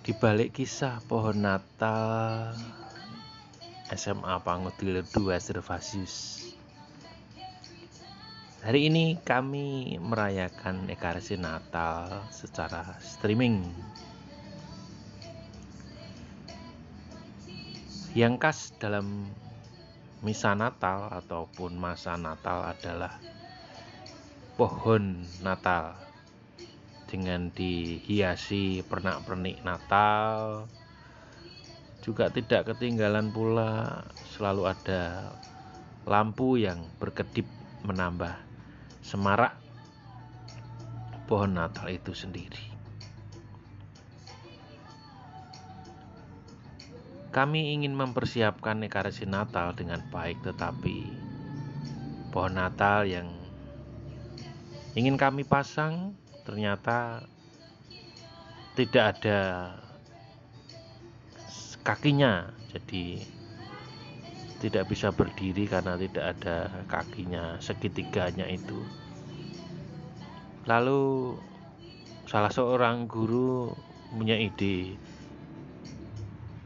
Di balik kisah pohon Natal SMA Pangudil 2 Servasius. Hari ini kami merayakan Ekaristi Natal secara streaming. Yang khas dalam misa Natal ataupun masa Natal adalah pohon Natal dengan dihiasi pernak-pernik Natal juga tidak ketinggalan pula selalu ada lampu yang berkedip menambah semarak pohon Natal itu sendiri. Kami ingin mempersiapkan Ekaristi Natal dengan baik tetapi pohon Natal yang ingin kami pasang ternyata tidak ada kakinya. Jadi tidak bisa berdiri karena tidak ada kakinya segitiganya itu. Lalu salah seorang guru punya ide.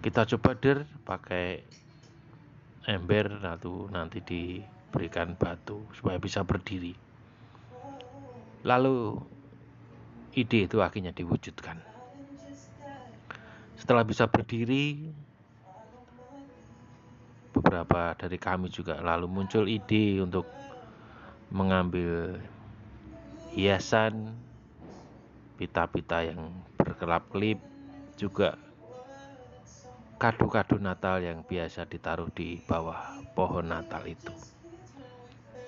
Kita coba der pakai ember lalu nanti diberikan batu supaya bisa berdiri. Lalu ide itu akhirnya diwujudkan. Setelah bisa berdiri, beberapa dari kami juga lalu muncul ide untuk mengambil hiasan pita-pita yang berkelap-kelip juga kado-kado Natal yang biasa ditaruh di bawah pohon Natal itu.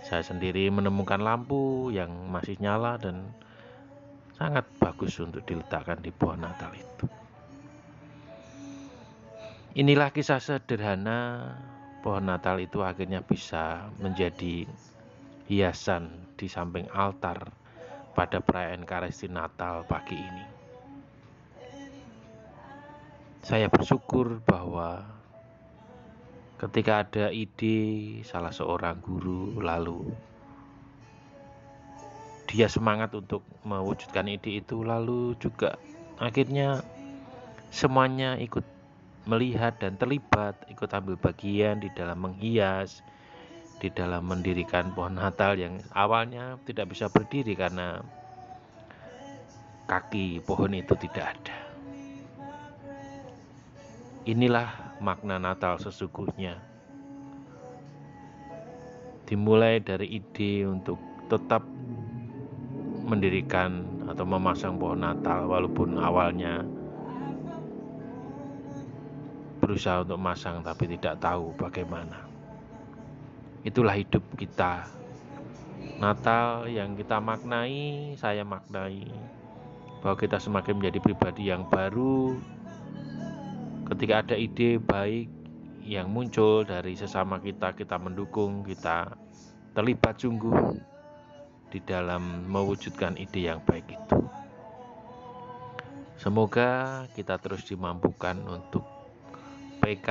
Saya sendiri menemukan lampu yang masih nyala dan sangat bagus untuk diletakkan di pohon Natal itu. Inilah kisah sederhana pohon Natal itu akhirnya bisa menjadi hiasan di samping altar pada perayaan Karisti Natal pagi ini. Saya bersyukur bahwa ketika ada ide salah seorang guru lalu dia semangat untuk mewujudkan ide itu lalu juga akhirnya semuanya ikut melihat dan terlibat ikut ambil bagian di dalam menghias di dalam mendirikan pohon Natal yang awalnya tidak bisa berdiri karena kaki pohon itu tidak ada. Inilah makna Natal sesungguhnya. Dimulai dari ide untuk tetap mendirikan atau memasang pohon Natal walaupun awalnya berusaha untuk masang tapi tidak tahu bagaimana. Itulah hidup kita. Natal yang kita maknai, saya maknai bahwa kita semakin menjadi pribadi yang baru ketika ada ide baik yang muncul dari sesama kita, kita mendukung, kita terlibat sungguh di dalam mewujudkan ide yang baik itu. Semoga kita terus dimampukan untuk PK,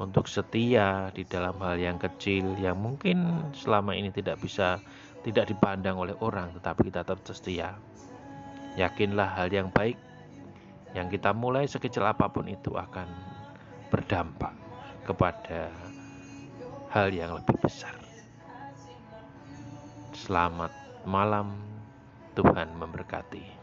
untuk setia di dalam hal yang kecil yang mungkin selama ini tidak bisa tidak dipandang oleh orang tetapi kita tetap setia. Yakinlah hal yang baik yang kita mulai sekecil apa pun itu akan berdampak kepada hal yang lebih besar. Selamat malam, Tuhan memberkati.